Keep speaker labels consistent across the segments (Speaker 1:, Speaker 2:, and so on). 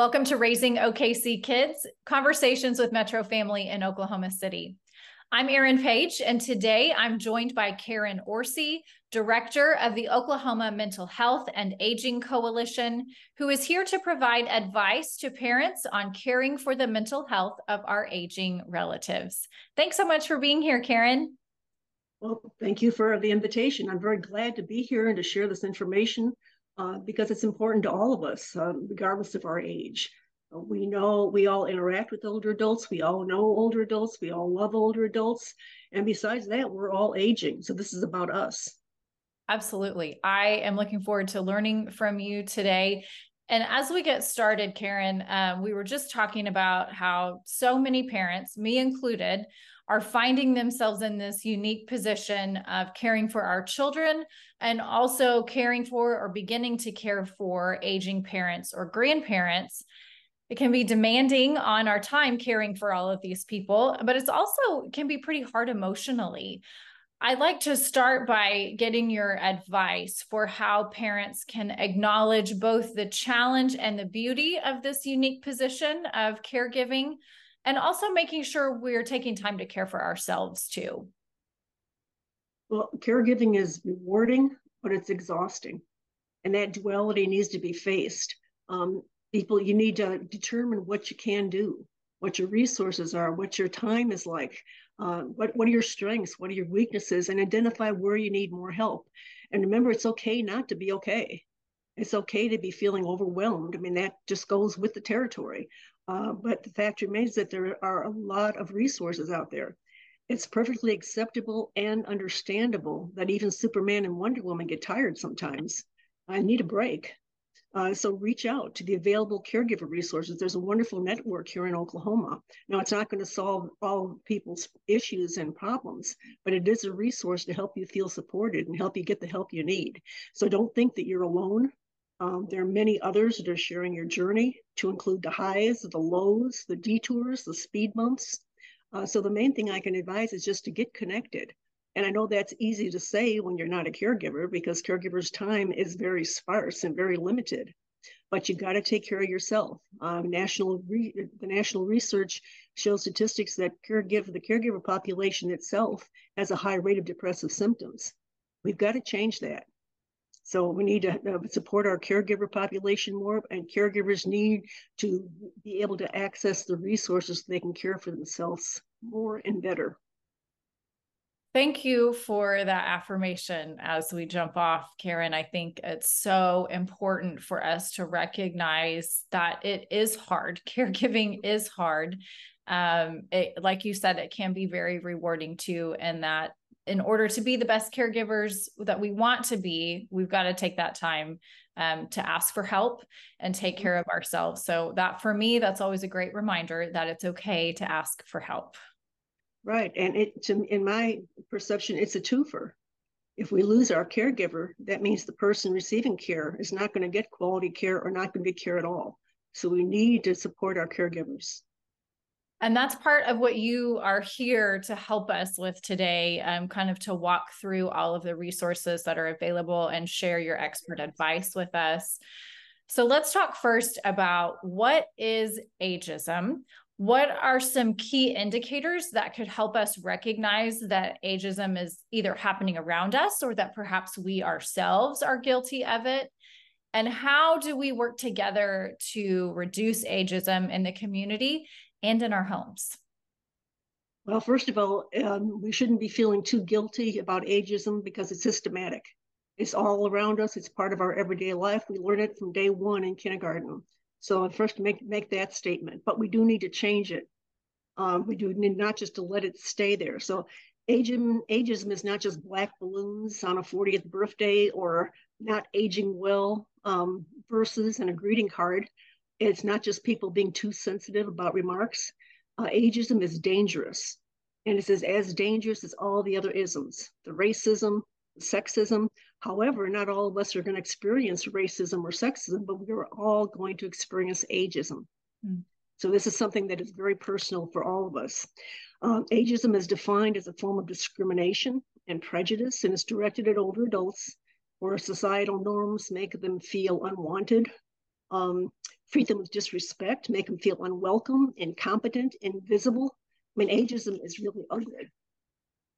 Speaker 1: Welcome to Raising OKC Kids Conversations with Metro Family in Oklahoma City. I'm Erin Page, and today I'm joined by Karen Orsi, Director of the Oklahoma Mental Health and Aging Coalition, who is here to provide advice to parents on caring for the mental health of our aging relatives. Thanks so much for being here, Karen.
Speaker 2: Well, thank you for the invitation. I'm very glad to be here and to share this information uh, because it's important to all of us, uh, regardless of our age. Uh, we know we all interact with older adults. We all know older adults. We all love older adults. And besides that, we're all aging. So this is about us.
Speaker 1: Absolutely. I am looking forward to learning from you today. And as we get started, Karen, um, we were just talking about how so many parents, me included, are finding themselves in this unique position of caring for our children and also caring for or beginning to care for aging parents or grandparents. It can be demanding on our time caring for all of these people, but it's also can be pretty hard emotionally. I'd like to start by getting your advice for how parents can acknowledge both the challenge and the beauty of this unique position of caregiving and also making sure we're taking time to care for ourselves too.
Speaker 2: Well, caregiving is rewarding, but it's exhausting. And that duality needs to be faced. Um, people, you need to determine what you can do, what your resources are, what your time is like, uh, what, what are your strengths, what are your weaknesses, and identify where you need more help. And remember, it's okay not to be okay. It's okay to be feeling overwhelmed. I mean, that just goes with the territory. Uh, but the fact remains that there are a lot of resources out there. It's perfectly acceptable and understandable that even Superman and Wonder Woman get tired sometimes. I need a break. Uh, so reach out to the available caregiver resources. There's a wonderful network here in Oklahoma. Now, it's not going to solve all people's issues and problems, but it is a resource to help you feel supported and help you get the help you need. So don't think that you're alone. Um, there are many others that are sharing your journey to include the highs, the lows, the detours, the speed bumps. Uh, so the main thing I can advise is just to get connected. And I know that's easy to say when you're not a caregiver because caregivers' time is very sparse and very limited. But you got to take care of yourself. Um, national re- the national research shows statistics that caregiver the caregiver population itself has a high rate of depressive symptoms. We've got to change that. So we need to uh, support our caregiver population more, and caregivers need to be able to access the resources so they can care for themselves more and better.
Speaker 1: Thank you for that affirmation as we jump off, Karen. I think it's so important for us to recognize that it is hard. Caregiving is hard. Um, it, like you said, it can be very rewarding too, and that in order to be the best caregivers that we want to be, we've got to take that time um, to ask for help and take care of ourselves. So, that for me, that's always a great reminder that it's okay to ask for help.
Speaker 2: Right. And it, to, in my perception, it's a twofer. If we lose our caregiver, that means the person receiving care is not going to get quality care or not going to get care at all. So, we need to support our caregivers.
Speaker 1: And that's part of what you are here to help us with today, um, kind of to walk through all of the resources that are available and share your expert advice with us. So let's talk first about what is ageism. What are some key indicators that could help us recognize that ageism is either happening around us or that perhaps we ourselves are guilty of it? And how do we work together to reduce ageism in the community and in our homes?
Speaker 2: Well, first of all, um, we shouldn't be feeling too guilty about ageism because it's systematic. It's all around us. It's part of our everyday life. We learn it from day one in kindergarten. So first, make make that statement. But we do need to change it. Um, we do need not just to let it stay there. So ageism, ageism is not just black balloons on a 40th birthday or not aging well um, verses and a greeting card. It's not just people being too sensitive about remarks. Uh, ageism is dangerous. And it is as dangerous as all the other isms, the racism, the sexism. However, not all of us are going to experience racism or sexism, but we're all going to experience ageism. Mm. So this is something that is very personal for all of us. Um, ageism is defined as a form of discrimination and prejudice, and is directed at older adults where societal norms make them feel unwanted, um, treat them with disrespect, make them feel unwelcome, incompetent, invisible. I mean, ageism is really ugly.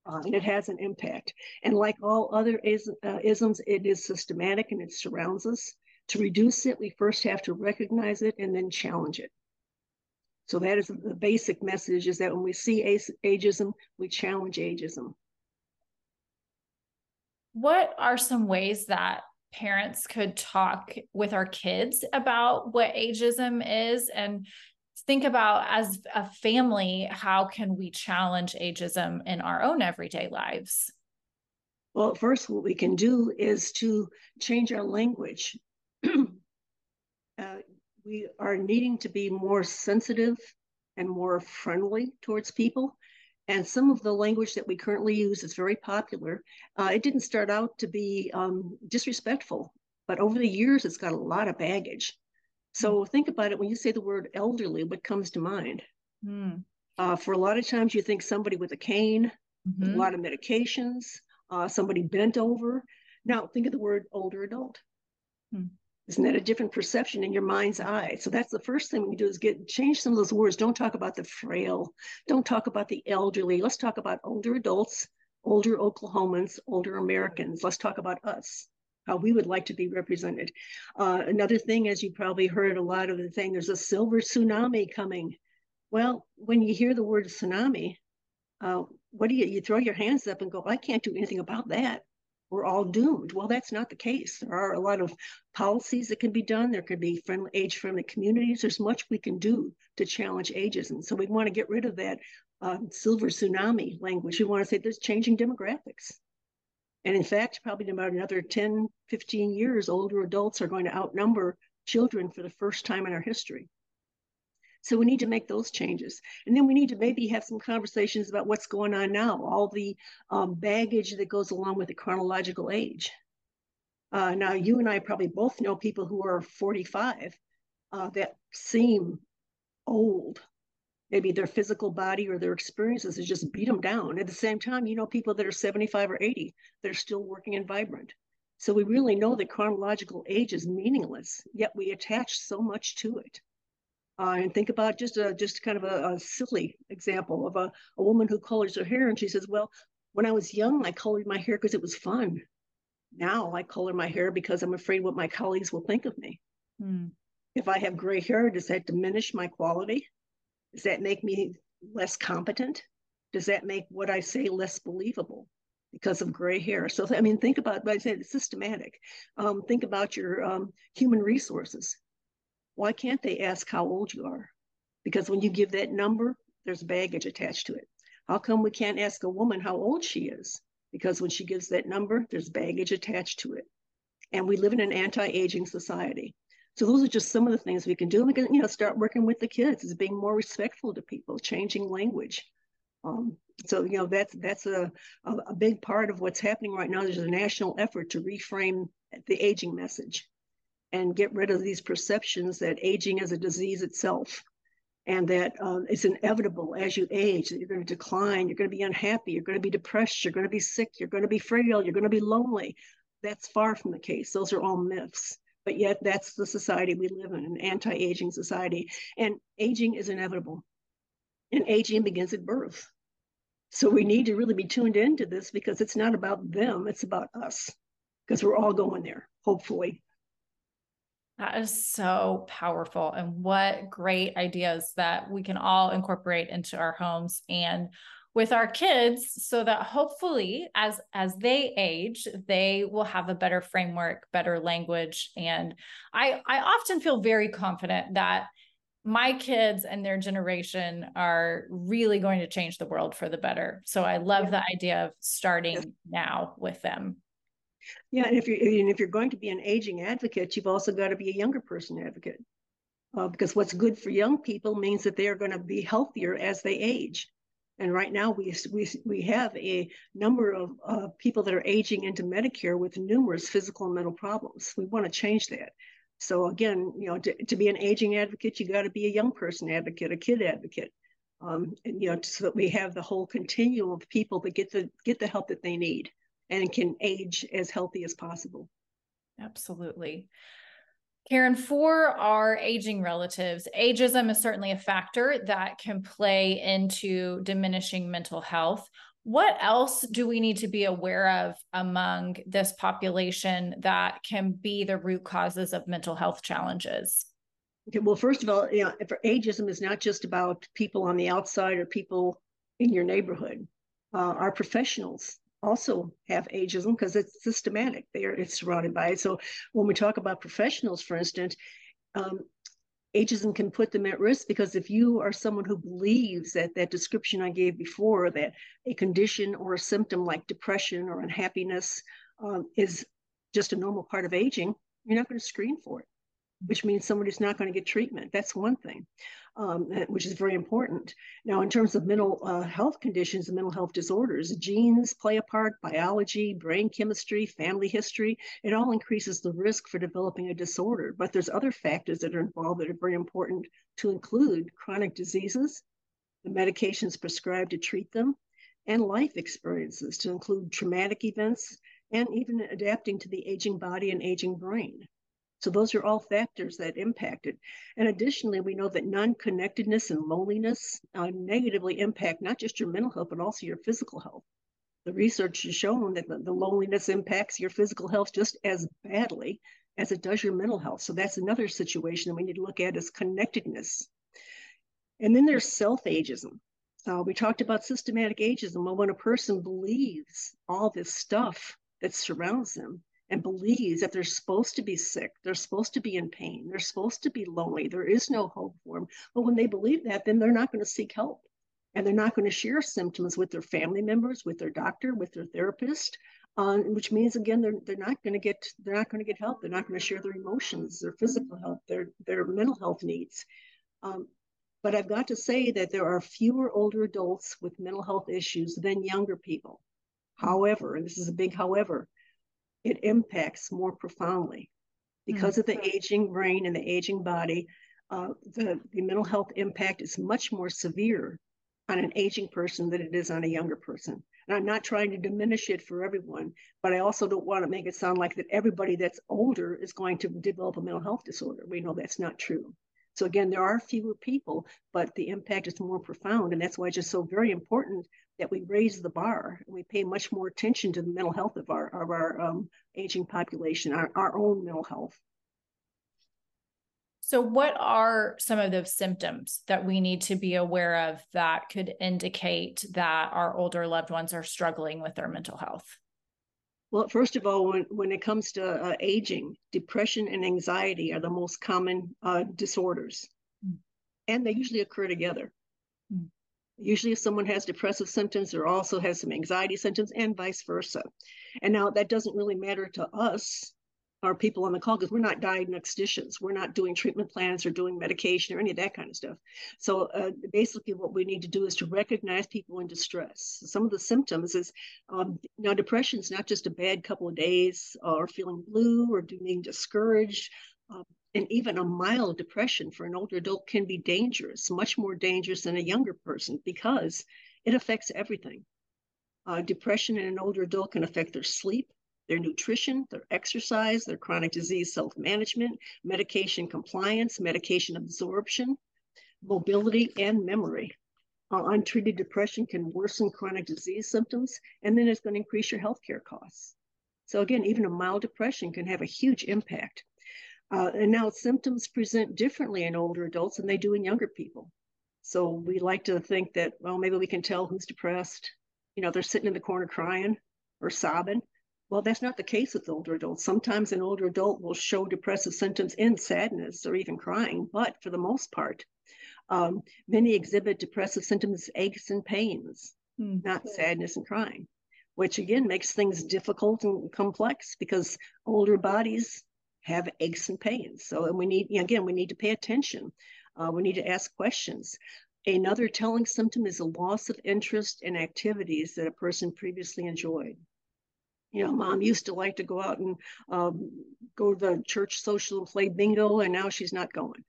Speaker 2: Uh, and it has an impact. And like all other is, uh, isms, it is systematic and it surrounds us. To reduce it, we first have to recognize it and then challenge it. So that is the basic message: is that when we see ageism, we challenge ageism.
Speaker 1: What are some ways that parents could talk with our kids about what ageism is and think about as a family how can we challenge ageism in our own everyday lives?
Speaker 2: Well first what we can do is to change our language. Uh, we are needing to be more sensitive and more friendly towards people and some of the language that we currently use is very popular. Uh, it didn't start out to be um, disrespectful, but over the years, it's got a lot of baggage. So mm. think about it when you say the word elderly, what comes to mind? Mm. Uh, for a lot of times, you think somebody with a cane, mm-hmm. a lot of medications, uh, somebody bent over. Now, think of the word older adult. Mm. Isn't that a different perception in your mind's eye? So that's the first thing we do is get change some of those words. Don't talk about the frail. Don't talk about the elderly. Let's talk about older adults, older Oklahomans, older Americans. Let's talk about us, how we would like to be represented. Uh, another thing, as you probably heard a lot of the thing, there's a silver tsunami coming. Well, when you hear the word tsunami, uh, what do you you throw your hands up and go, I can't do anything about that we're all doomed. Well, that's not the case. There are a lot of policies that can be done. There could be friendly, age-friendly communities. There's much we can do to challenge ageism. So we want to get rid of that uh, silver tsunami language. We want to say there's changing demographics. And in fact, probably in about another 10, 15 years, older adults are going to outnumber children for the first time in our history. So we need to make those changes. And then we need to maybe have some conversations about what's going on now, all the um, baggage that goes along with the chronological age. Uh, now, you and I probably both know people who are 45 uh, that seem old. Maybe their physical body or their experiences has just beat them down. At the same time, you know people that are 75 or 80 that are still working and vibrant. So we really know that chronological age is meaningless, yet we attach so much to it. Uh, and think about just a just kind of a, a silly example of a, a woman who colors her hair and she says, Well, when I was young, I colored my hair because it was fun. Now I color my hair because I'm afraid what my colleagues will think of me. Hmm. If I have gray hair, does that diminish my quality? Does that make me less competent? Does that make what I say less believable because of gray hair? So, I mean, think about, I said it's systematic. Um, think about your um, human resources why can't they ask how old you are? Because when you give that number, there's baggage attached to it. How come we can't ask a woman how old she is? Because when she gives that number, there's baggage attached to it. And we live in an anti-aging society. So those are just some of the things we can do. We can, you know, start working with the kids, is being more respectful to people, changing language. Um, so you know that's that's a, a, a big part of what's happening right now. There's a national effort to reframe the aging message and get rid of these perceptions that aging is a disease itself and that um, it's inevitable as you age that you're going to decline, you're going to be unhappy, you're going to be depressed, you're going to be sick, you're going to be frail, you're going to be lonely. That's far from the case. Those are all myths. But yet, that's the society we live in an anti aging society. And aging is inevitable. And aging begins at birth. So we need to really be tuned into this because it's not about them, it's about us because we're all going there, hopefully.
Speaker 1: That is so powerful. And what great ideas that we can all incorporate into our homes and with our kids so that hopefully as as they age they will have a better framework better language and i i often feel very confident that my kids and their generation are really going to change the world for the better. So i love the idea of starting now with them
Speaker 2: yeah, and if you're and if you're going to be an aging advocate, you've also got to be a younger person advocate, uh, because what's good for young people means that they are going to be healthier as they age. And right now, we we we have a number of uh, people that are aging into Medicare with numerous physical and mental problems. We want to change that. So again, you know, to, to be an aging advocate, you got to be a young person advocate, a kid advocate, um, and you know, so that we have the whole continuum of people that get the get the help that they need and can age as healthy as possible.
Speaker 1: Absolutely. Karen, for our aging relatives, ageism is certainly a factor that can play into diminishing mental health. What else do we need to be aware of among this population that can be the root causes of mental health challenges?
Speaker 2: Okay, well, first of all, you know, for ageism is not just about people on the outside or people in your neighborhood. Uh, our professionals also have ageism because it's systematic. They are it's surrounded by it. So when we talk about professionals, for instance, um, ageism can put them at risk because if you are someone who believes that that description I gave before, that a condition or a symptom like depression or unhappiness um, is just a normal part of aging, you're not going to screen for it, which means somebody's not going to get treatment. That's one thing um, which is very important. Now, in terms of mental uh, health conditions and mental health disorders, genes play a part, biology, brain chemistry, family history, it all increases the risk for developing a disorder. But there's other factors that are involved that are very important to include chronic diseases, the medications prescribed to treat them, and life experiences to include traumatic events and even adapting to the aging body and aging brain. So those are all factors that impacted. And additionally, we know that non-connectedness and loneliness uh, negatively impact not just your mental health, but also your physical health. The research has shown that the, the loneliness impacts your physical health just as badly as it does your mental health. So that's another situation that we need to look at is connectedness. And then there's self-ageism. Uh, we talked about systematic ageism. Well, when a person believes all this stuff that surrounds them, and believes that they're supposed to be sick, they're supposed to be in pain, they're supposed to be lonely, there is no hope for them. But when they believe that, then they're not going to seek help. And they're not going to share symptoms with their family members, with their doctor, with their therapist, uh, which means again they're they're not going to get they're not going to get help. They're not going to share their emotions, their physical health, their their mental health needs. Um, but I've got to say that there are fewer older adults with mental health issues than younger people. However, and this is a big however, it impacts more profoundly because mm-hmm. of the aging brain and the aging body. Uh, the, the mental health impact is much more severe on an aging person than it is on a younger person. And I'm not trying to diminish it for everyone, but I also don't want to make it sound like that everybody that's older is going to develop a mental health disorder. We know that's not true. So again, there are fewer people, but the impact is more profound. And that's why it's just so very important that we raise the bar and we pay much more attention to the mental health of our of our um, aging population, our, our own mental health.
Speaker 1: So, what are some of those symptoms that we need to be aware of that could indicate that our older loved ones are struggling with their mental health?
Speaker 2: Well, first of all, when, when it comes to uh, aging, depression and anxiety are the most common uh, disorders, mm. and they usually occur together. Mm. Usually, if someone has depressive symptoms, or also has some anxiety symptoms, and vice versa. And now that doesn't really matter to us, our people on the call, because we're not diagnosticians. We're not doing treatment plans or doing medication or any of that kind of stuff. So uh, basically, what we need to do is to recognize people in distress. Some of the symptoms is um, now depression is not just a bad couple of days or feeling blue or being discouraged. Uh, and even a mild depression for an older adult can be dangerous, much more dangerous than a younger person because it affects everything. Uh, depression in an older adult can affect their sleep, their nutrition, their exercise, their chronic disease self management, medication compliance, medication absorption, mobility, and memory. Uh, untreated depression can worsen chronic disease symptoms, and then it's going to increase your healthcare costs. So, again, even a mild depression can have a huge impact. Uh, and now symptoms present differently in older adults than they do in younger people. So we like to think that, well, maybe we can tell who's depressed. You know, they're sitting in the corner crying or sobbing. Well, that's not the case with older adults. Sometimes an older adult will show depressive symptoms in sadness or even crying, but for the most part, um, many exhibit depressive symptoms, aches and pains, mm-hmm. not sadness and crying, which again makes things difficult and complex because older bodies have aches and pains. So, and we need, again, we need to pay attention. Uh, we need to ask questions. Another telling symptom is a loss of interest in activities that a person previously enjoyed. You know, mom used to like to go out and um, go to the church social and play bingo, and now she's not going.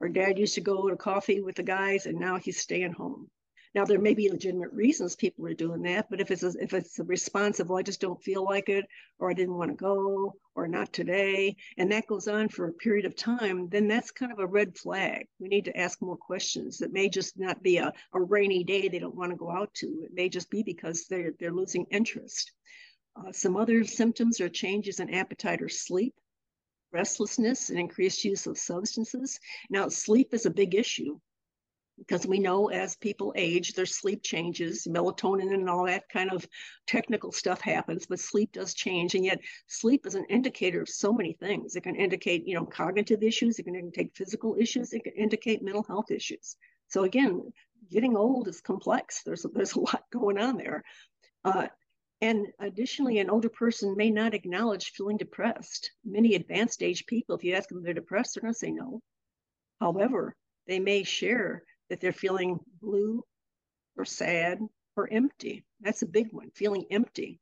Speaker 2: Or dad used to go to coffee with the guys, and now he's staying home. Now there may be legitimate reasons people are doing that, but if it's a, if it's a response of well, I just don't feel like it, or I didn't want to go, or not today, and that goes on for a period of time, then that's kind of a red flag. We need to ask more questions. It may just not be a, a rainy day they don't want to go out to. It may just be because they're they're losing interest. Uh, some other symptoms are changes in appetite or sleep, restlessness, and increased use of substances. Now, sleep is a big issue because we know as people age, their sleep changes, melatonin and all that kind of technical stuff happens, but sleep does change. And yet, sleep is an indicator of so many things. It can indicate, you know, cognitive issues, it can indicate physical issues, it can indicate mental health issues. So, again, getting old is complex. There's, there's a lot going on there. Uh, and additionally, an older person may not acknowledge feeling depressed. Many advanced age people, if you ask them they're depressed, they're going to say no. However, they may share that they're feeling blue or sad or empty. That's a big one, feeling empty.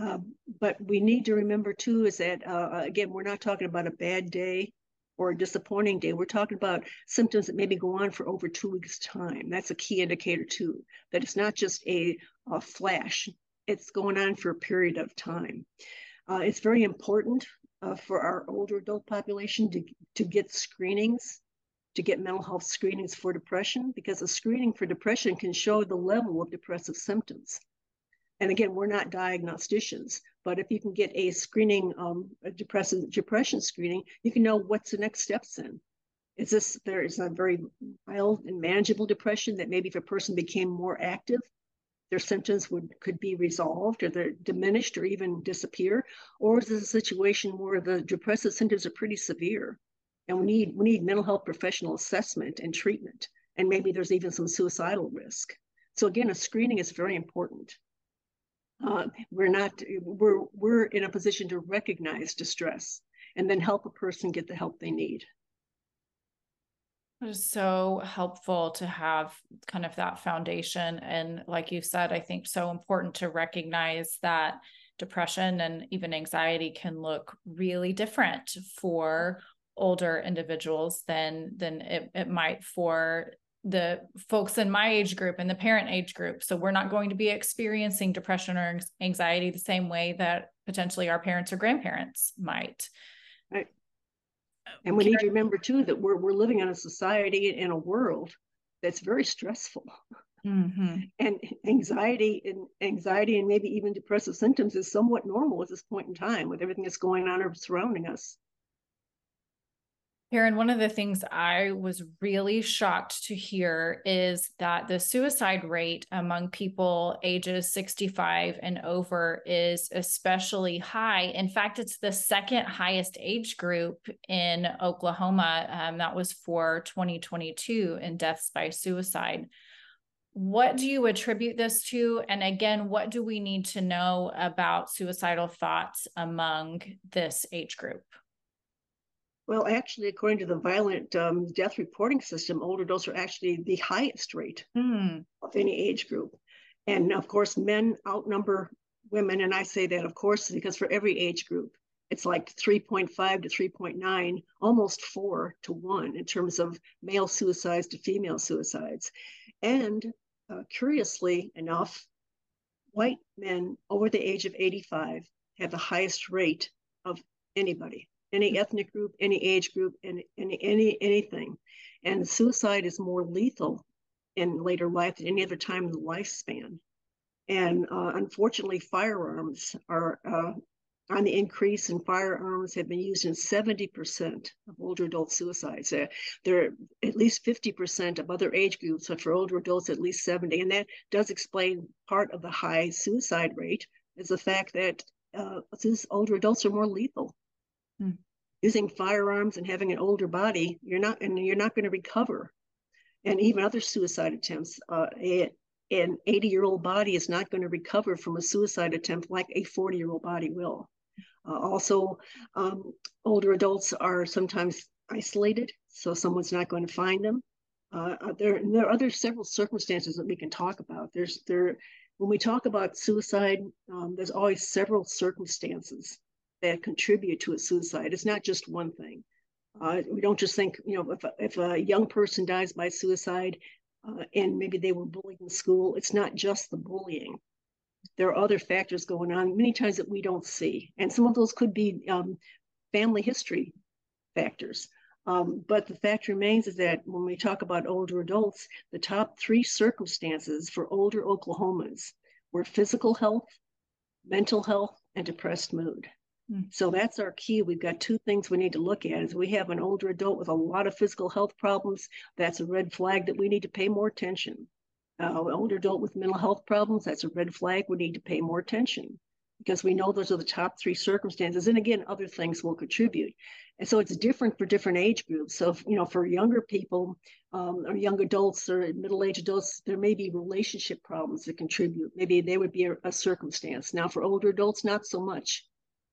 Speaker 2: Uh, but we need to remember too is that, uh, again, we're not talking about a bad day or a disappointing day. We're talking about symptoms that maybe go on for over two weeks' time. That's a key indicator too, that it's not just a, a flash, it's going on for a period of time. Uh, it's very important uh, for our older adult population to, to get screenings to get mental health screenings for depression because a screening for depression can show the level of depressive symptoms. And again, we're not diagnosticians, but if you can get a screening, um, a depressive depression screening, you can know what's the next steps in. Is this there is a very mild and manageable depression that maybe if a person became more active, their symptoms would could be resolved or they're diminished or even disappear, or is this a situation where the depressive symptoms are pretty severe and we need we need mental health professional assessment and treatment. And maybe there's even some suicidal risk. So again a screening is very important. Uh, we're not we're we're in a position to recognize distress and then help a person get the help they need.
Speaker 1: It is so helpful to have kind of that foundation. And like you said i think so important to recognize that depression and even anxiety can look really different for older individuals than than it, it might for the folks in my age group and the parent age group. So we're not going to be experiencing depression or anxiety the same way that potentially our parents or grandparents might.
Speaker 2: Right. And we need to remember too that we're, we're living in a society in a world that's very stressful. Mm-hmm. and anxiety and anxiety and maybe even depressive symptoms is somewhat normal at this point in time with everything that's going on or surrounding us
Speaker 1: Karen, one of the things I was really shocked to hear is that the suicide rate among people ages 65 and over is especially high. In fact, it's the second highest age group in Oklahoma. Um, that was for 2022 in deaths by suicide. What do you attribute this to? And again, what do we need to know about suicidal thoughts among this age group?
Speaker 2: Well, actually, according to the violent um, death reporting system, older adults are actually the highest rate mm. of any age group. And of course, men outnumber women. And I say that, of course, because for every age group, it's like 3.5 to 3.9, almost four to one in terms of male suicides to female suicides. And uh, curiously enough, white men over the age of 85 have the highest rate of anybody any ethnic group, any age group, and any, any anything. And suicide is more lethal in later life than any other time in the lifespan. And uh, unfortunately, firearms are uh, on the increase, and firearms have been used in 70% of older adult suicides. Uh, there are at least 50% of other age groups, but for older adults, at least 70. And that does explain part of the high suicide rate is the fact that uh, older adults are more lethal Hmm. Using firearms and having an older body, you're not, and you're not going to recover. And even other suicide attempts, uh, a, an 80 year old body is not going to recover from a suicide attempt like a 40 year old body will. Uh, also, um, older adults are sometimes isolated, so someone's not going to find them. Uh, uh there, there are other several circumstances that we can talk about. There's there when we talk about suicide, um, there's always several circumstances that contribute to a suicide. It's not just one thing. Uh, we don't just think, you know, if a, if a young person dies by suicide, uh, and maybe they were bullied in school. It's not just the bullying. There are other factors going on many times that we don't see. And some of those could be um, family history factors. Um, but the fact remains is that when we talk about older adults, the top three circumstances for older Oklahomans were physical health, mental health, and depressed mood. Hmm. So that's our key. We've got two things we need to look at. Is we have an older adult with a lot of physical health problems. That's a red flag that we need to pay more attention. Uh, older adult with mental health problems. That's a red flag. We need to pay more attention because we know those are the top three circumstances. And again, other things will contribute. And so it's different for different age groups. So, if, you know, for younger people um, or young adults or middle-aged adults, there may be relationship problems that contribute. Maybe they would be a, a circumstance. Now, for older adults, not so much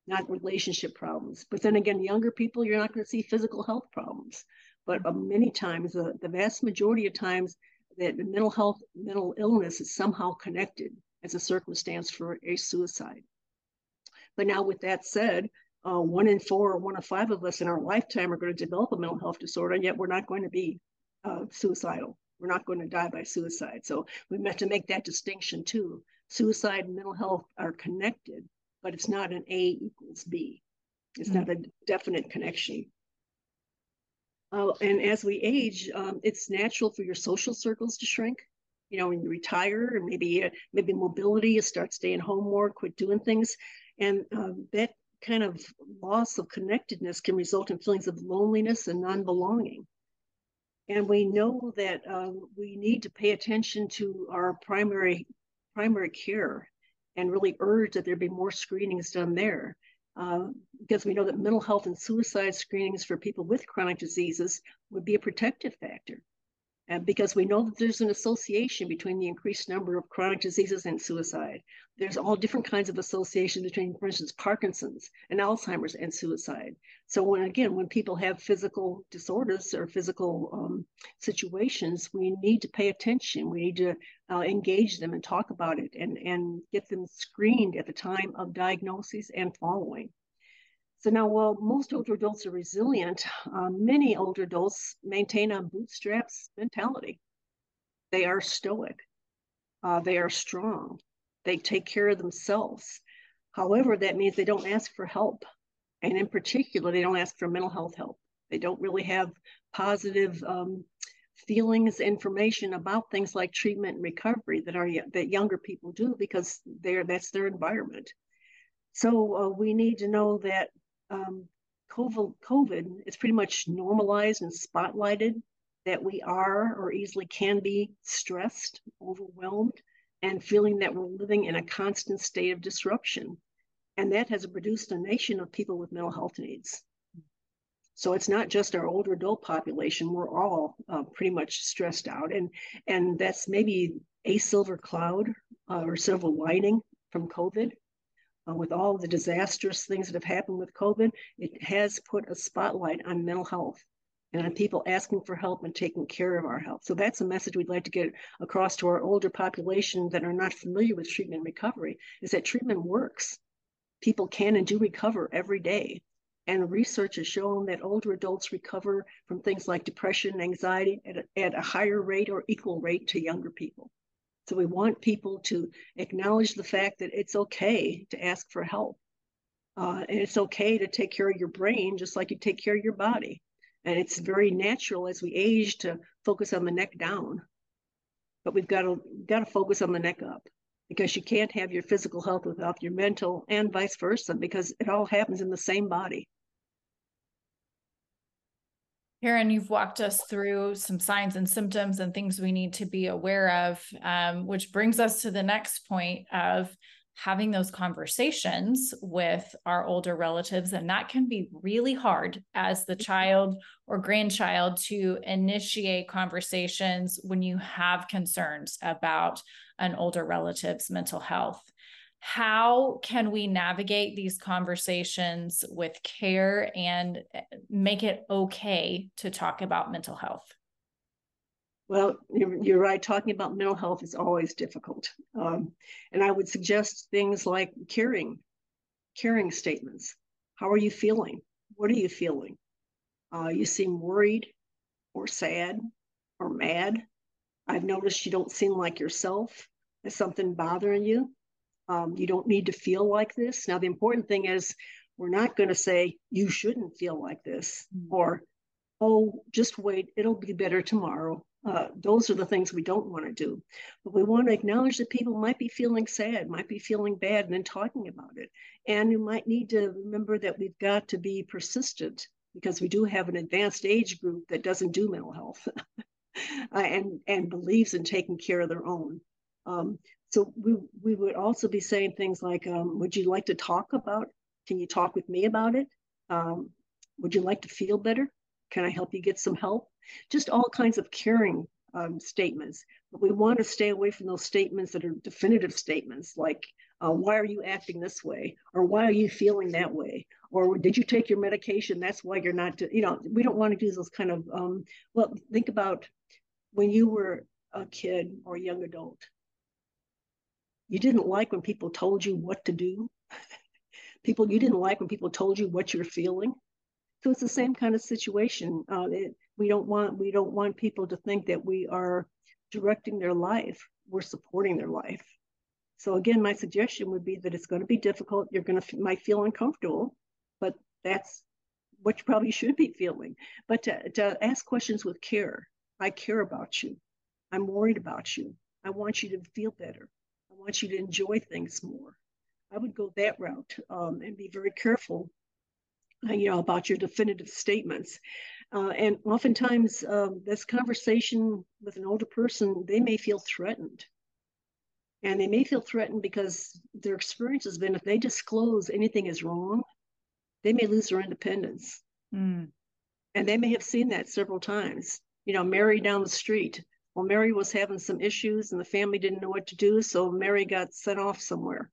Speaker 2: not relationship problems. But then again, younger people, you're not going to see physical health problems. But uh, many times, uh, the vast majority of times, that mental health, mental illness is somehow connected as a circumstance for a suicide. But now, with that said, uh, one in four or one in five of us in our lifetime are going to develop a mental health disorder, and yet we're not going to be uh, suicidal. We're not going to die by suicide. So we have to make that distinction too. Suicide and mental health are connected, but it's not an A equals B. It's mm-hmm. not a definite connection. Uh, and as we age, um, it's natural for your social circles to shrink. You know, when you retire, and maybe uh, maybe mobility, you start staying home more, quit doing things, and um, that kind of loss of connectedness can result in feelings of loneliness and non-belonging. And we know that um, we need to pay attention to our primary primary care and really urge that there be more screenings done there. Uh, because we know that mental health and suicide screenings for people with chronic diseases would be a protective factor and because we know that there's an association between the increased number of chronic diseases and suicide. There's all different kinds of associations between, for instance, Parkinson's and Alzheimer's and suicide. So when again, when people have physical disorders or physical um, situations, we need to pay attention. We need to uh, engage them and talk about it and, and get them screened at the time of diagnosis and following. So now, while most older adults are resilient, uh, many older adults maintain a bootstraps mentality. They are stoic. Uh, they are strong. They take care of themselves. However, that means they don't ask for help. And in particular, they don't ask for mental health help. They don't really have positive um, feelings, information about things like treatment and recovery that are that younger people do because they're that's their environment. So uh, we need to know that um, COVID, it's pretty much normalized and spotlighted that we are or easily can be stressed, overwhelmed, and feeling that we're living in a constant state of disruption. And that has produced a nation of people with mental health needs. So it's not just our older adult population; we're all uh, pretty much stressed out, and and that's maybe a silver cloud uh, or silver lining from COVID uh, with all the disastrous things that have happened with COVID, it has put a spotlight on mental health and on people asking for help and taking care of our health. So that's a message we'd like to get across to our older population that are not familiar with treatment and recovery is that treatment works. People can and do recover every day. And research has shown that older adults recover from things like depression anxiety at a, at a higher rate or equal rate to younger people. So we want people to acknowledge the fact that it's okay to ask for help. Uh, and it's okay to take care of your brain just like you take care of your body. And it's very natural as we age to focus on the neck down. But we've got to got to focus on the neck up because you can't have your physical health without your mental and vice versa because it all happens in the same body.
Speaker 1: Karen, you've walked us through some signs and symptoms and things we need to be aware of, um, which brings us to the next point of having those conversations with our older relatives. And that can be really hard as the child or grandchild to initiate conversations when you have concerns about an older relative's mental health how can we navigate these conversations with care and eh, make it okay to talk about mental health?
Speaker 2: Well, you're, right. Talking about mental health is always difficult. Um, and I would suggest things like caring, caring statements. How are you feeling? What are you feeling? Uh, you seem worried or sad or mad. I've noticed you don't seem like yourself. Is something bothering you. Um, you don't need to feel like this. Now, the important thing is we're not going to say you shouldn't feel like this mm-hmm. or, oh, just wait, it'll be better tomorrow. Uh, those are the things we don't want to do. But we want to acknowledge that people might be feeling sad, might be feeling bad, and then talking about it. And you might need to remember that we've got to be persistent because we do have an advanced age group that doesn't do mental health uh, and, and believes in taking care of their own. Um, so we, we would also be saying things like, um, would you like to talk about, can you talk with me about it? Um, would you like to feel better? Can I help you get some help? Just all kinds of caring um, statements. But we want to stay away from those statements that are definitive statements like, uh, why are you acting this way? Or why are you feeling that way? Or did you take your medication? That's why you're not, you know, we don't want to do those kind of, um, well, think about when you were a kid or a young adult you didn't like when people told you what to do. people, you didn't like when people told you what you're feeling. So it's the same kind of situation. Uh, it, we don't want we don't want people to think that we are directing their life. We're supporting their life. So again, my suggestion would be that it's going to be difficult. You're going to might feel uncomfortable, but that's what you probably should be feeling. But to, to ask questions with care. I care about you. I'm worried about you. I want you to feel better. Want you to enjoy things more. I would go that route um, and be very careful, uh, you know, about your definitive statements. Uh, and oftentimes, um, this conversation with an older person, they may feel threatened. And they may feel threatened because their experience has been if they disclose anything is wrong, they may lose their independence. Mm. And they may have seen that several times. You know, Mary down the street, well, Mary was having some issues and the family didn't know what to do, so Mary got sent off somewhere.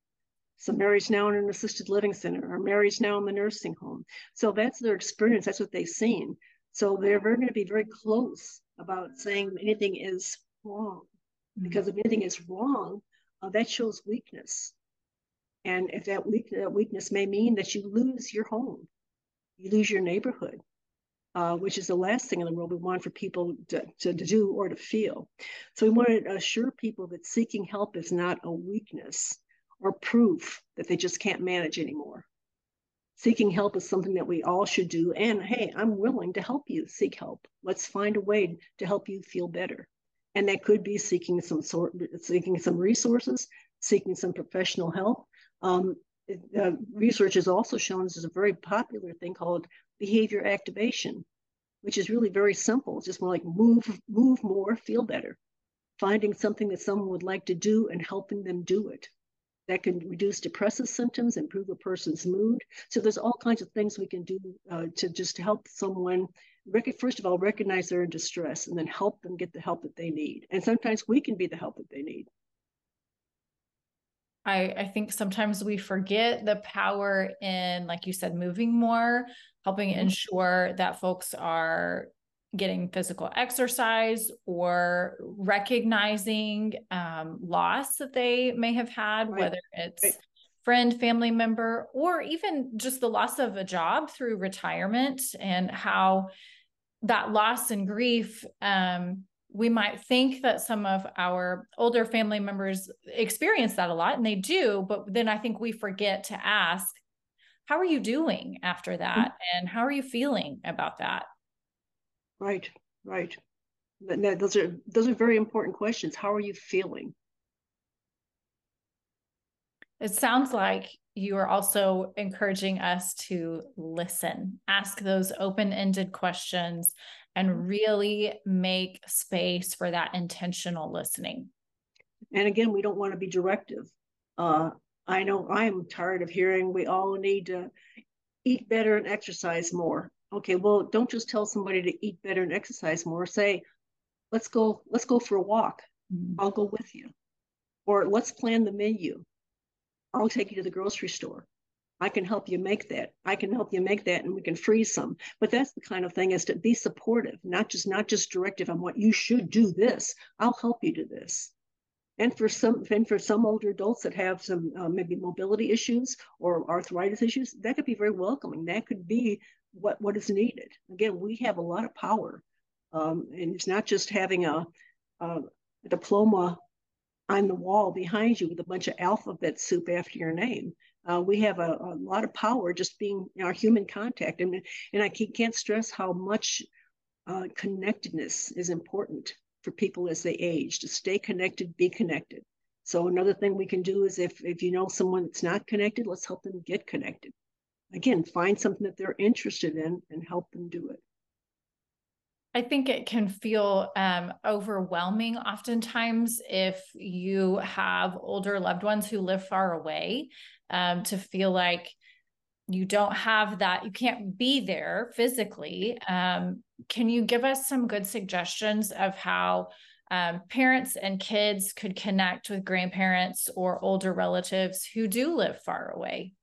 Speaker 2: So Mary's now in an assisted living center, or Mary's now in the nursing home. So that's their experience. That's what they've seen. So they're very going to be very close about saying anything is wrong, mm-hmm. because if anything is wrong, uh, that shows weakness. And if that, weak, that weakness may mean that you lose your home, you lose your neighborhood, uh, which is the last thing in the world we want for people to, to, do or to feel. So we want to assure people that seeking help is not a weakness or proof that they just can't manage anymore. Seeking help is something that we all should do. And hey, I'm willing to help you seek help. Let's find a way to help you feel better. And that could be seeking some sort, seeking some resources, seeking some professional help. Um, uh, research has also shown this is a very popular thing called behavior activation, which is really very simple. It's just more like move, move more, feel better. Finding something that someone would like to do and helping them do it. That can reduce depressive symptoms, improve a person's mood. So there's all kinds of things we can do uh, to just help someone. First of all, recognize they're in distress, and then help them get the help that they need. And sometimes we can be the help that they need.
Speaker 1: I, I think sometimes we forget the power in, like you said, moving more, helping mm-hmm. ensure that folks are getting physical exercise or recognizing um, loss that they may have had, right. whether it's right. friend, family member, or even just the loss of a job through retirement and how that loss and grief um, we might think that some of our older family members experience that a lot and they do but then i think we forget to ask how are you doing after that? Mm-hmm. and how are you feeling about that?
Speaker 2: Right right. Those are those are very important questions. How are you feeling?
Speaker 1: It sounds like you are also encouraging us to listen. Ask those open-ended questions and really make space for that intentional listening.
Speaker 2: And again, we don't want to be directive. Uh, I know I am tired of hearing we all need to eat better and exercise more. Okay, well, don't just tell somebody to eat better and exercise more. Say, let's go, let's go for a walk. Mm-hmm. I'll go with you. Or let's plan the menu. I'll take you to the grocery store. I can help you make that. I can help you make that and we can freeze some. But that's the kind of thing is to be supportive, not just not just directive on what you should do this. I'll help you do this. And for some and for some older adults that have some uh, maybe mobility issues or arthritis issues, that could be very welcoming. That could be what what is needed. Again, we have a lot of power. Um, and it's not just having a, a diploma on the wall behind you with a bunch of alphabet soup after your name. Uh, we have a, a, lot of power just being our human contact. And, and I can't stress how much uh, connectedness is important for people as they age to stay connected, be connected. So another thing we can do is if if you know someone that's not connected, let's help them get connected. Again, find something that they're interested in and help them do it.
Speaker 1: I think it can feel um, overwhelming oftentimes if you have older loved ones who live far away um, to feel like you don't have that, you can't be there physically. Um, can you give us some good suggestions of how um, parents and kids could connect with grandparents or older relatives who do live far away?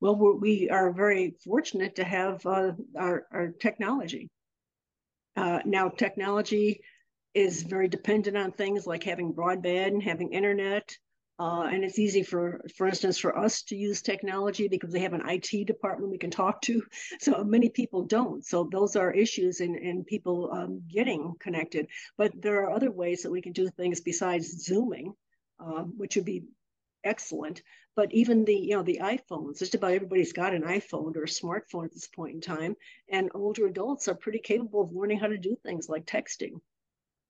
Speaker 2: Well, we are very fortunate to have uh, our, our technology. Uh, now, technology is very dependent on things like having broadband and having internet. Uh, and it's easy for, for instance, for us to use technology because they have an IT department we can talk to. So many people don't. So those are issues in, in people um, getting connected. But there are other ways that we can do things besides Zooming, um, which would be excellent. But even the, you know, the iPhones, just about everybody's got an iPhone or a smartphone at this point in time. And older adults are pretty capable of learning how to do things like texting.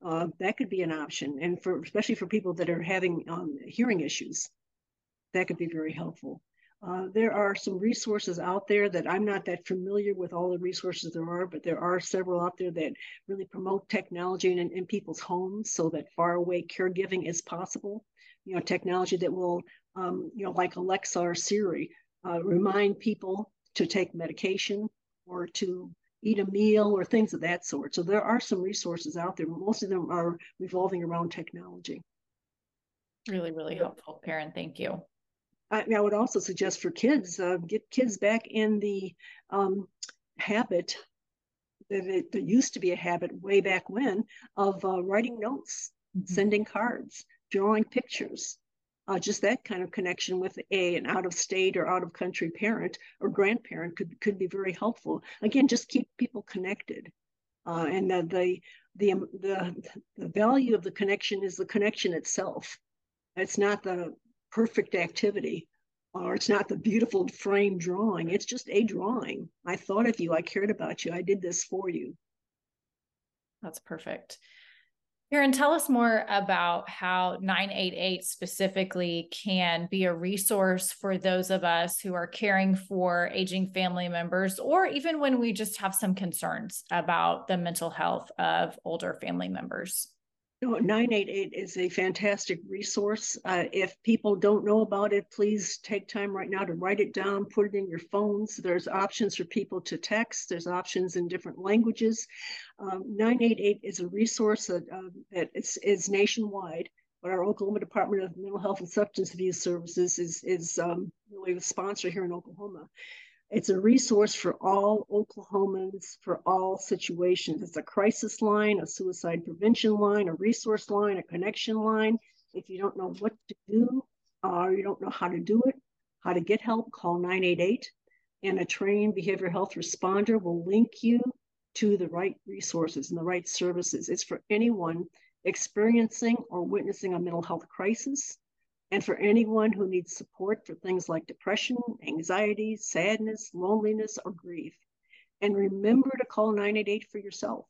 Speaker 2: Uh, that could be an option. And for especially for people that are having um, hearing issues, that could be very helpful. Uh, there are some resources out there that I'm not that familiar with all the resources there are, but there are several out there that really promote technology in, in people's homes so that far away caregiving is possible you know, technology that will, um, you know, like Alexa or Siri, uh, remind people to take medication or to eat a meal or things of that sort. So there are some resources out there. but Most of them are revolving around technology.
Speaker 1: Really, really helpful, Karen. Thank you.
Speaker 2: I, I would also suggest for kids, uh, get kids back in the um, habit that it, there used to be a habit way back when of uh, writing notes, mm-hmm. sending cards, drawing pictures. Uh, just that kind of connection with a an out of state or out of country parent or grandparent could could be very helpful. Again, just keep people connected, uh, and the, the the the the value of the connection is the connection itself. It's not the perfect activity, or it's not the beautiful frame drawing. It's just a drawing. I thought of you. I cared about you. I did this for you.
Speaker 1: That's perfect. Karen, tell us more about how 988 specifically can be a resource for those of us who are caring for aging family members, or even when we just have some concerns about the mental health of older family members.
Speaker 2: No, 988 is a fantastic resource. Uh, if people don't know about it, please take time right now to write it down, put it in your phones. There's options for people to text, there's options in different languages. Um, 988 is a resource that, uh, that is, is nationwide, but our Oklahoma Department of Mental Health and Substance Abuse Services is, is um, really the sponsor here in Oklahoma. It's a resource for all Oklahomans for all situations. It's a crisis line, a suicide prevention line, a resource line, a connection line. If you don't know what to do or you don't know how to do it, how to get help, call 988 and a trained behavioral health responder will link you to the right resources and the right services. It's for anyone experiencing or witnessing a mental health crisis, and for anyone who needs support for things like depression, anxiety, sadness, loneliness, or grief. And remember to call 988 for yourself.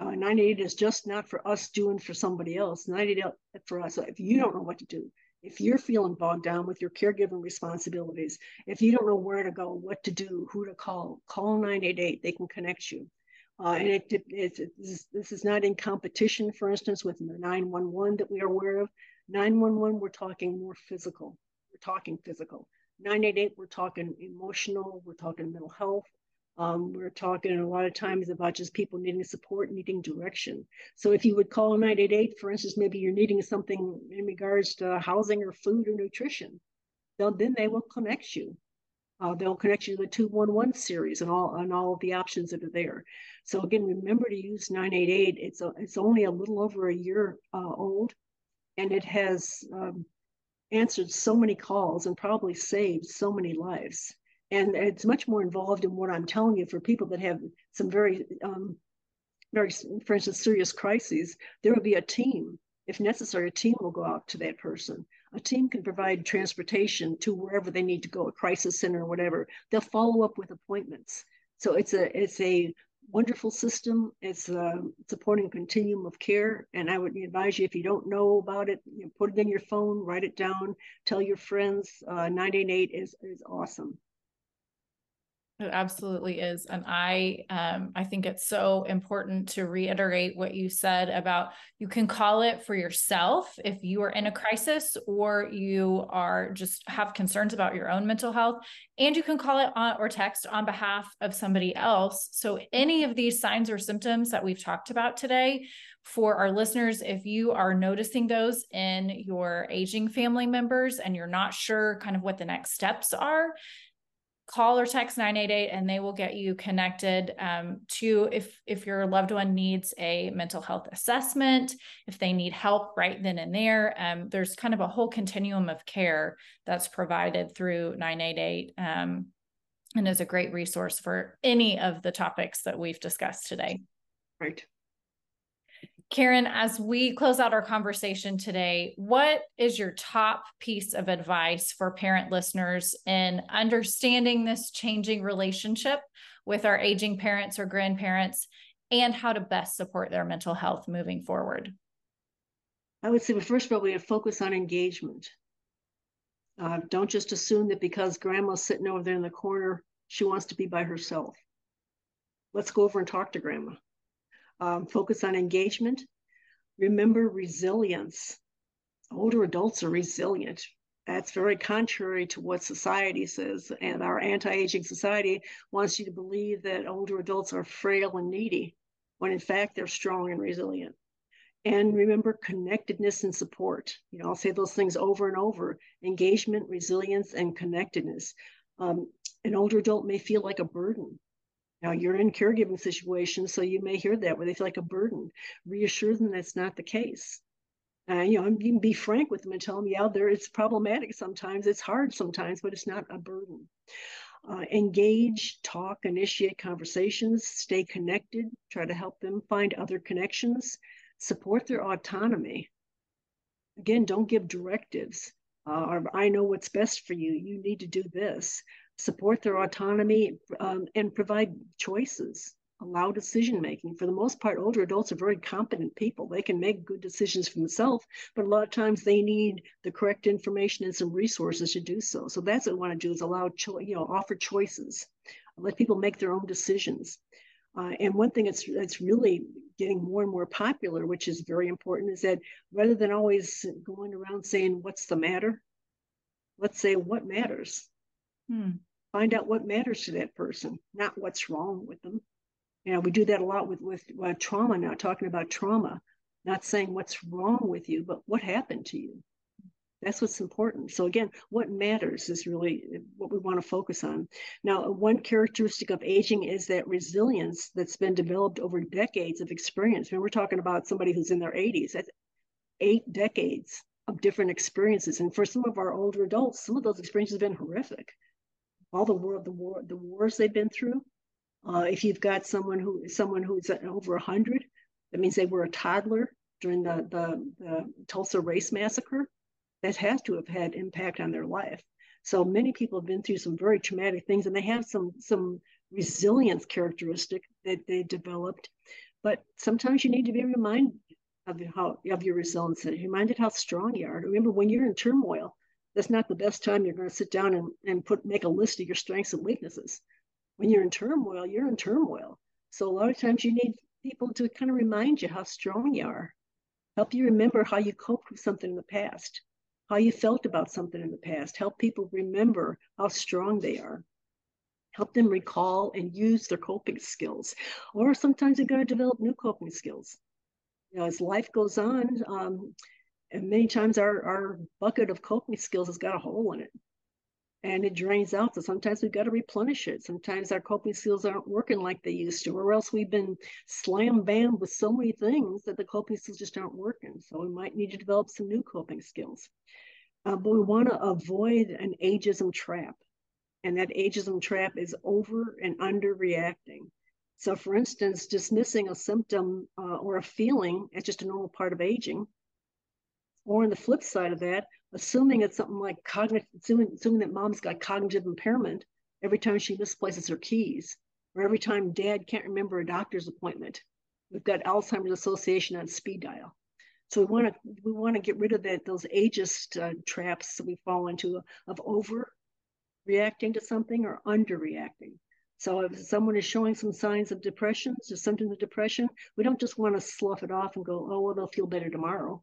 Speaker 2: Uh, 988 is just not for us doing for somebody else. 988 for us. If you don't know what to do, if you're feeling bogged down with your caregiving responsibilities, if you don't know where to go, what to do, who to call, call 988. They can connect you. Uh, and it, it, it, this is not in competition, for instance, with the 911 that we are aware of. 911, we're talking more physical. We're talking physical. 988, we're talking emotional. We're talking mental health. Um, we're talking a lot of times about just people needing support, needing direction. So if you would call 988, for instance, maybe you're needing something in regards to housing or food or nutrition, then they will connect you. Uh, they'll connect you to the 211 series and all and all of the options that are there. So again, remember to use 988. It's a, it's only a little over a year uh, old and it has um, answered so many calls and probably saved so many lives. And it's much more involved in what I'm telling you for people that have some very um, very, for instance, serious crises, there will be a team. If necessary, a team will go out to that person. A team can provide transportation to wherever they need to go, a crisis center or whatever. They'll follow up with appointments. So it's a it's a wonderful system. It's uh, supporting continuum of care. And I would advise you, if you don't know about it, you know, put it in your phone, write it down, tell your friends. Uh, 988 is, is awesome.
Speaker 1: It absolutely is. And I um, I think it's so important to reiterate what you said about you can call it for yourself if you are in a crisis or you are just have concerns about your own mental health. And you can call it on or text on behalf of somebody else. So any of these signs or symptoms that we've talked about today, for our listeners, if you are noticing those in your aging family members and you're not sure kind of what the next steps are, call or text 988 and they will get you connected um, to if if your loved one needs a mental health assessment if they need help right then and there um, there's kind of a whole continuum of care that's provided through 988 um, and is a great resource for any of the topics that we've discussed today.
Speaker 2: Right
Speaker 1: Karen, as we close out our conversation today, what is your top piece of advice for parent listeners in understanding this changing relationship with our aging parents or grandparents and how to best support their mental health moving forward?
Speaker 2: I would say, well, first of all, we have to focus on engagement. Uh, don't just assume that because grandma's sitting over there in the corner, she wants to be by herself. Let's go over and talk to grandma um, focus on engagement. Remember resilience. Older adults are resilient. That's very contrary to what society says. And our anti aging society wants you to believe that older adults are frail and needy, when in fact they're strong and resilient. And remember connectedness and support. You know, I'll say those things over and over engagement, resilience, and connectedness. Um, an older adult may feel like a burden. Now you're in caregiving situations, so you may hear that where they feel like a burden. Reassure them that's not the case. Uh, you know, can be frank with them and tell them, yeah, there it's problematic sometimes, it's hard sometimes, but it's not a burden. Uh, engage, talk, initiate conversations, stay connected, try to help them find other connections, support their autonomy. Again, don't give directives. Uh, or I know what's best for you. You need to do this support their autonomy um, and provide choices allow decision making for the most part older adults are very competent people. They can make good decisions for themselves but a lot of times they need the correct information and some resources to do so. So that's what we want to do is allow cho- you know offer choices let people make their own decisions. Uh, and one thing that's that's really getting more and more popular which is very important is that rather than always going around saying what's the matter? Let's say what matters? Hmm find out what matters to that person, not what's wrong with them. You know, we do that a lot with with uh, trauma now, talking about trauma, not saying what's wrong with you, but what happened to you. That's what's important. So again, what matters is really what we want to focus on. Now, one characteristic of aging is that resilience that's been developed over decades of experience. When we're talking about somebody who's in their 80s, that's eight decades of different experiences. And for some of our older adults, some of those experiences have been horrific all the war, the war, the wars they've been through. Uh, if you've got someone who someone who's over hundred, that means they were a toddler during the, the the Tulsa race massacre. That has to have had impact on their life. So many people have been through some very traumatic things, and they have some some resilience characteristic that they developed. But sometimes you need to be reminded of how of your resilience, reminded how strong you are. Remember when you're in turmoil, that's not the best time you're going to sit down and, and put make a list of your strengths and weaknesses. When you're in turmoil, you're in turmoil. So a lot of times you need people to kind of remind you how strong you are, help you remember how you coped with something in the past, how you felt about something in the past, help people remember how strong they are. Help them recall and use their coping skills. Or sometimes they're going to develop new coping skills. You know, as life goes on, um, and many times our, our bucket of coping skills has got a hole in it and it drains out. So sometimes we've got to replenish it. Sometimes our coping skills aren't working like they used to, or else we've been slam bammed with so many things that the coping skills just aren't working. So we might need to develop some new coping skills. Uh, but we want to avoid an ageism trap. And that ageism trap is over and under reacting. So, for instance, dismissing a symptom uh, or a feeling as just a normal part of aging, or on the flip side of that, assuming it's something like cognitive, assuming, assuming that mom's got cognitive impairment every time she misplaces her keys, or every time dad can't remember a doctor's appointment. We've got Alzheimer's Association on speed dial. So we want to we want to get rid of that those ageist uh, traps that we fall into of overreacting to something or underreacting. So if someone is showing some signs of depression, or symptoms of depression, we don't just want to slough it off and go, oh, well, they'll feel better tomorrow.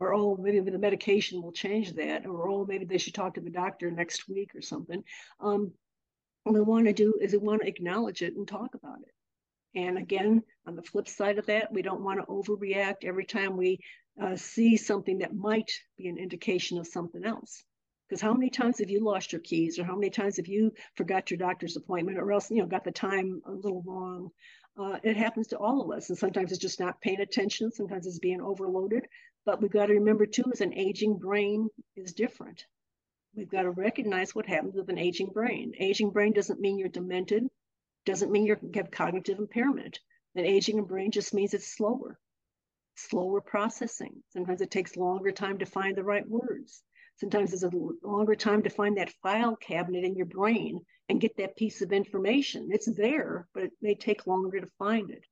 Speaker 2: Or, oh, maybe the medication will change that. Or, oh, maybe they should talk to the doctor next week or something. Um, what we want to do is we want to acknowledge it and talk about it. And again, on the flip side of that, we don't want to overreact every time we uh, see something that might be an indication of something else. Because how many times have you lost your keys, or how many times have you forgot your doctor's appointment, or else you know got the time a little wrong? Uh, it happens to all of us, and sometimes it's just not paying attention. Sometimes it's being overloaded. But we've got to remember too, is an aging brain is different. We've got to recognize what happens with an aging brain. Aging brain doesn't mean you're demented, doesn't mean you have cognitive impairment. An aging brain just means it's slower, slower processing. Sometimes it takes longer time to find the right words. Sometimes it's a longer time to find that file cabinet in your brain and get that piece of information. It's there, but it may take longer to find it.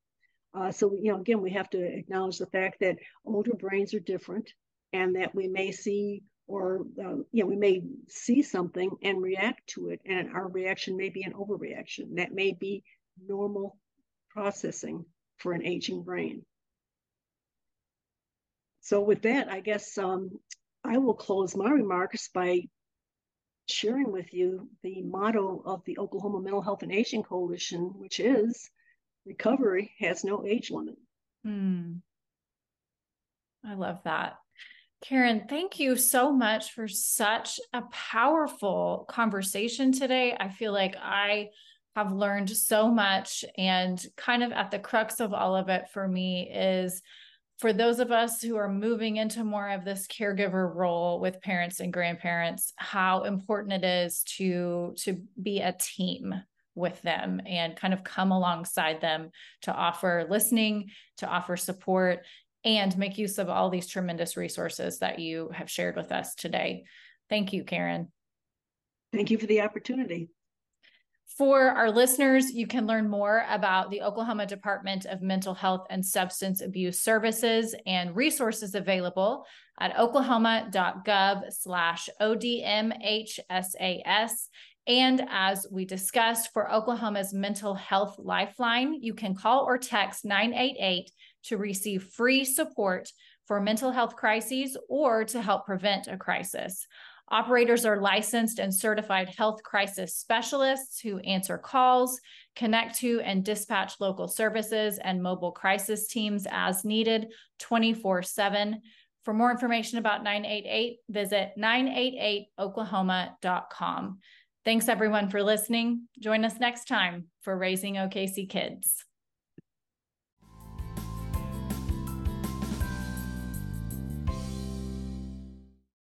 Speaker 2: Uh, so, you know, again, we have to acknowledge the fact that older brains are different and that we may see or, uh, you know, we may see something and react to it, and our reaction may be an overreaction. That may be normal processing for an aging brain. So, with that, I guess um, I will close my remarks by sharing with you the motto of the Oklahoma Mental Health and Aging Coalition, which is recovery has no age limit.
Speaker 1: Hmm. I love that. Karen, thank you so much for such a powerful conversation today. I feel like I have learned so much, and kind of at the crux of all of it for me is for those of us who are moving into more of this caregiver role with parents and grandparents how important it is to to be a team with them and kind of come alongside them to offer listening to offer support and make use of all these tremendous resources that you have shared with us today thank you karen
Speaker 2: thank you for the opportunity
Speaker 1: for our listeners, you can learn more about the Oklahoma Department of Mental Health and Substance Abuse Services and resources available at oklahoma.gov slash ODMHSAS. And as we discussed, for Oklahoma's Mental Health Lifeline, you can call or text 988 to receive free support for mental health crises or to help prevent a crisis. Operators are licensed and certified health crisis specialists who answer calls, connect to and dispatch local services and mobile crisis teams as needed 24 7. For more information about 988, visit 988oklahoma.com. Thanks everyone for listening. Join us next time for Raising OKC Kids.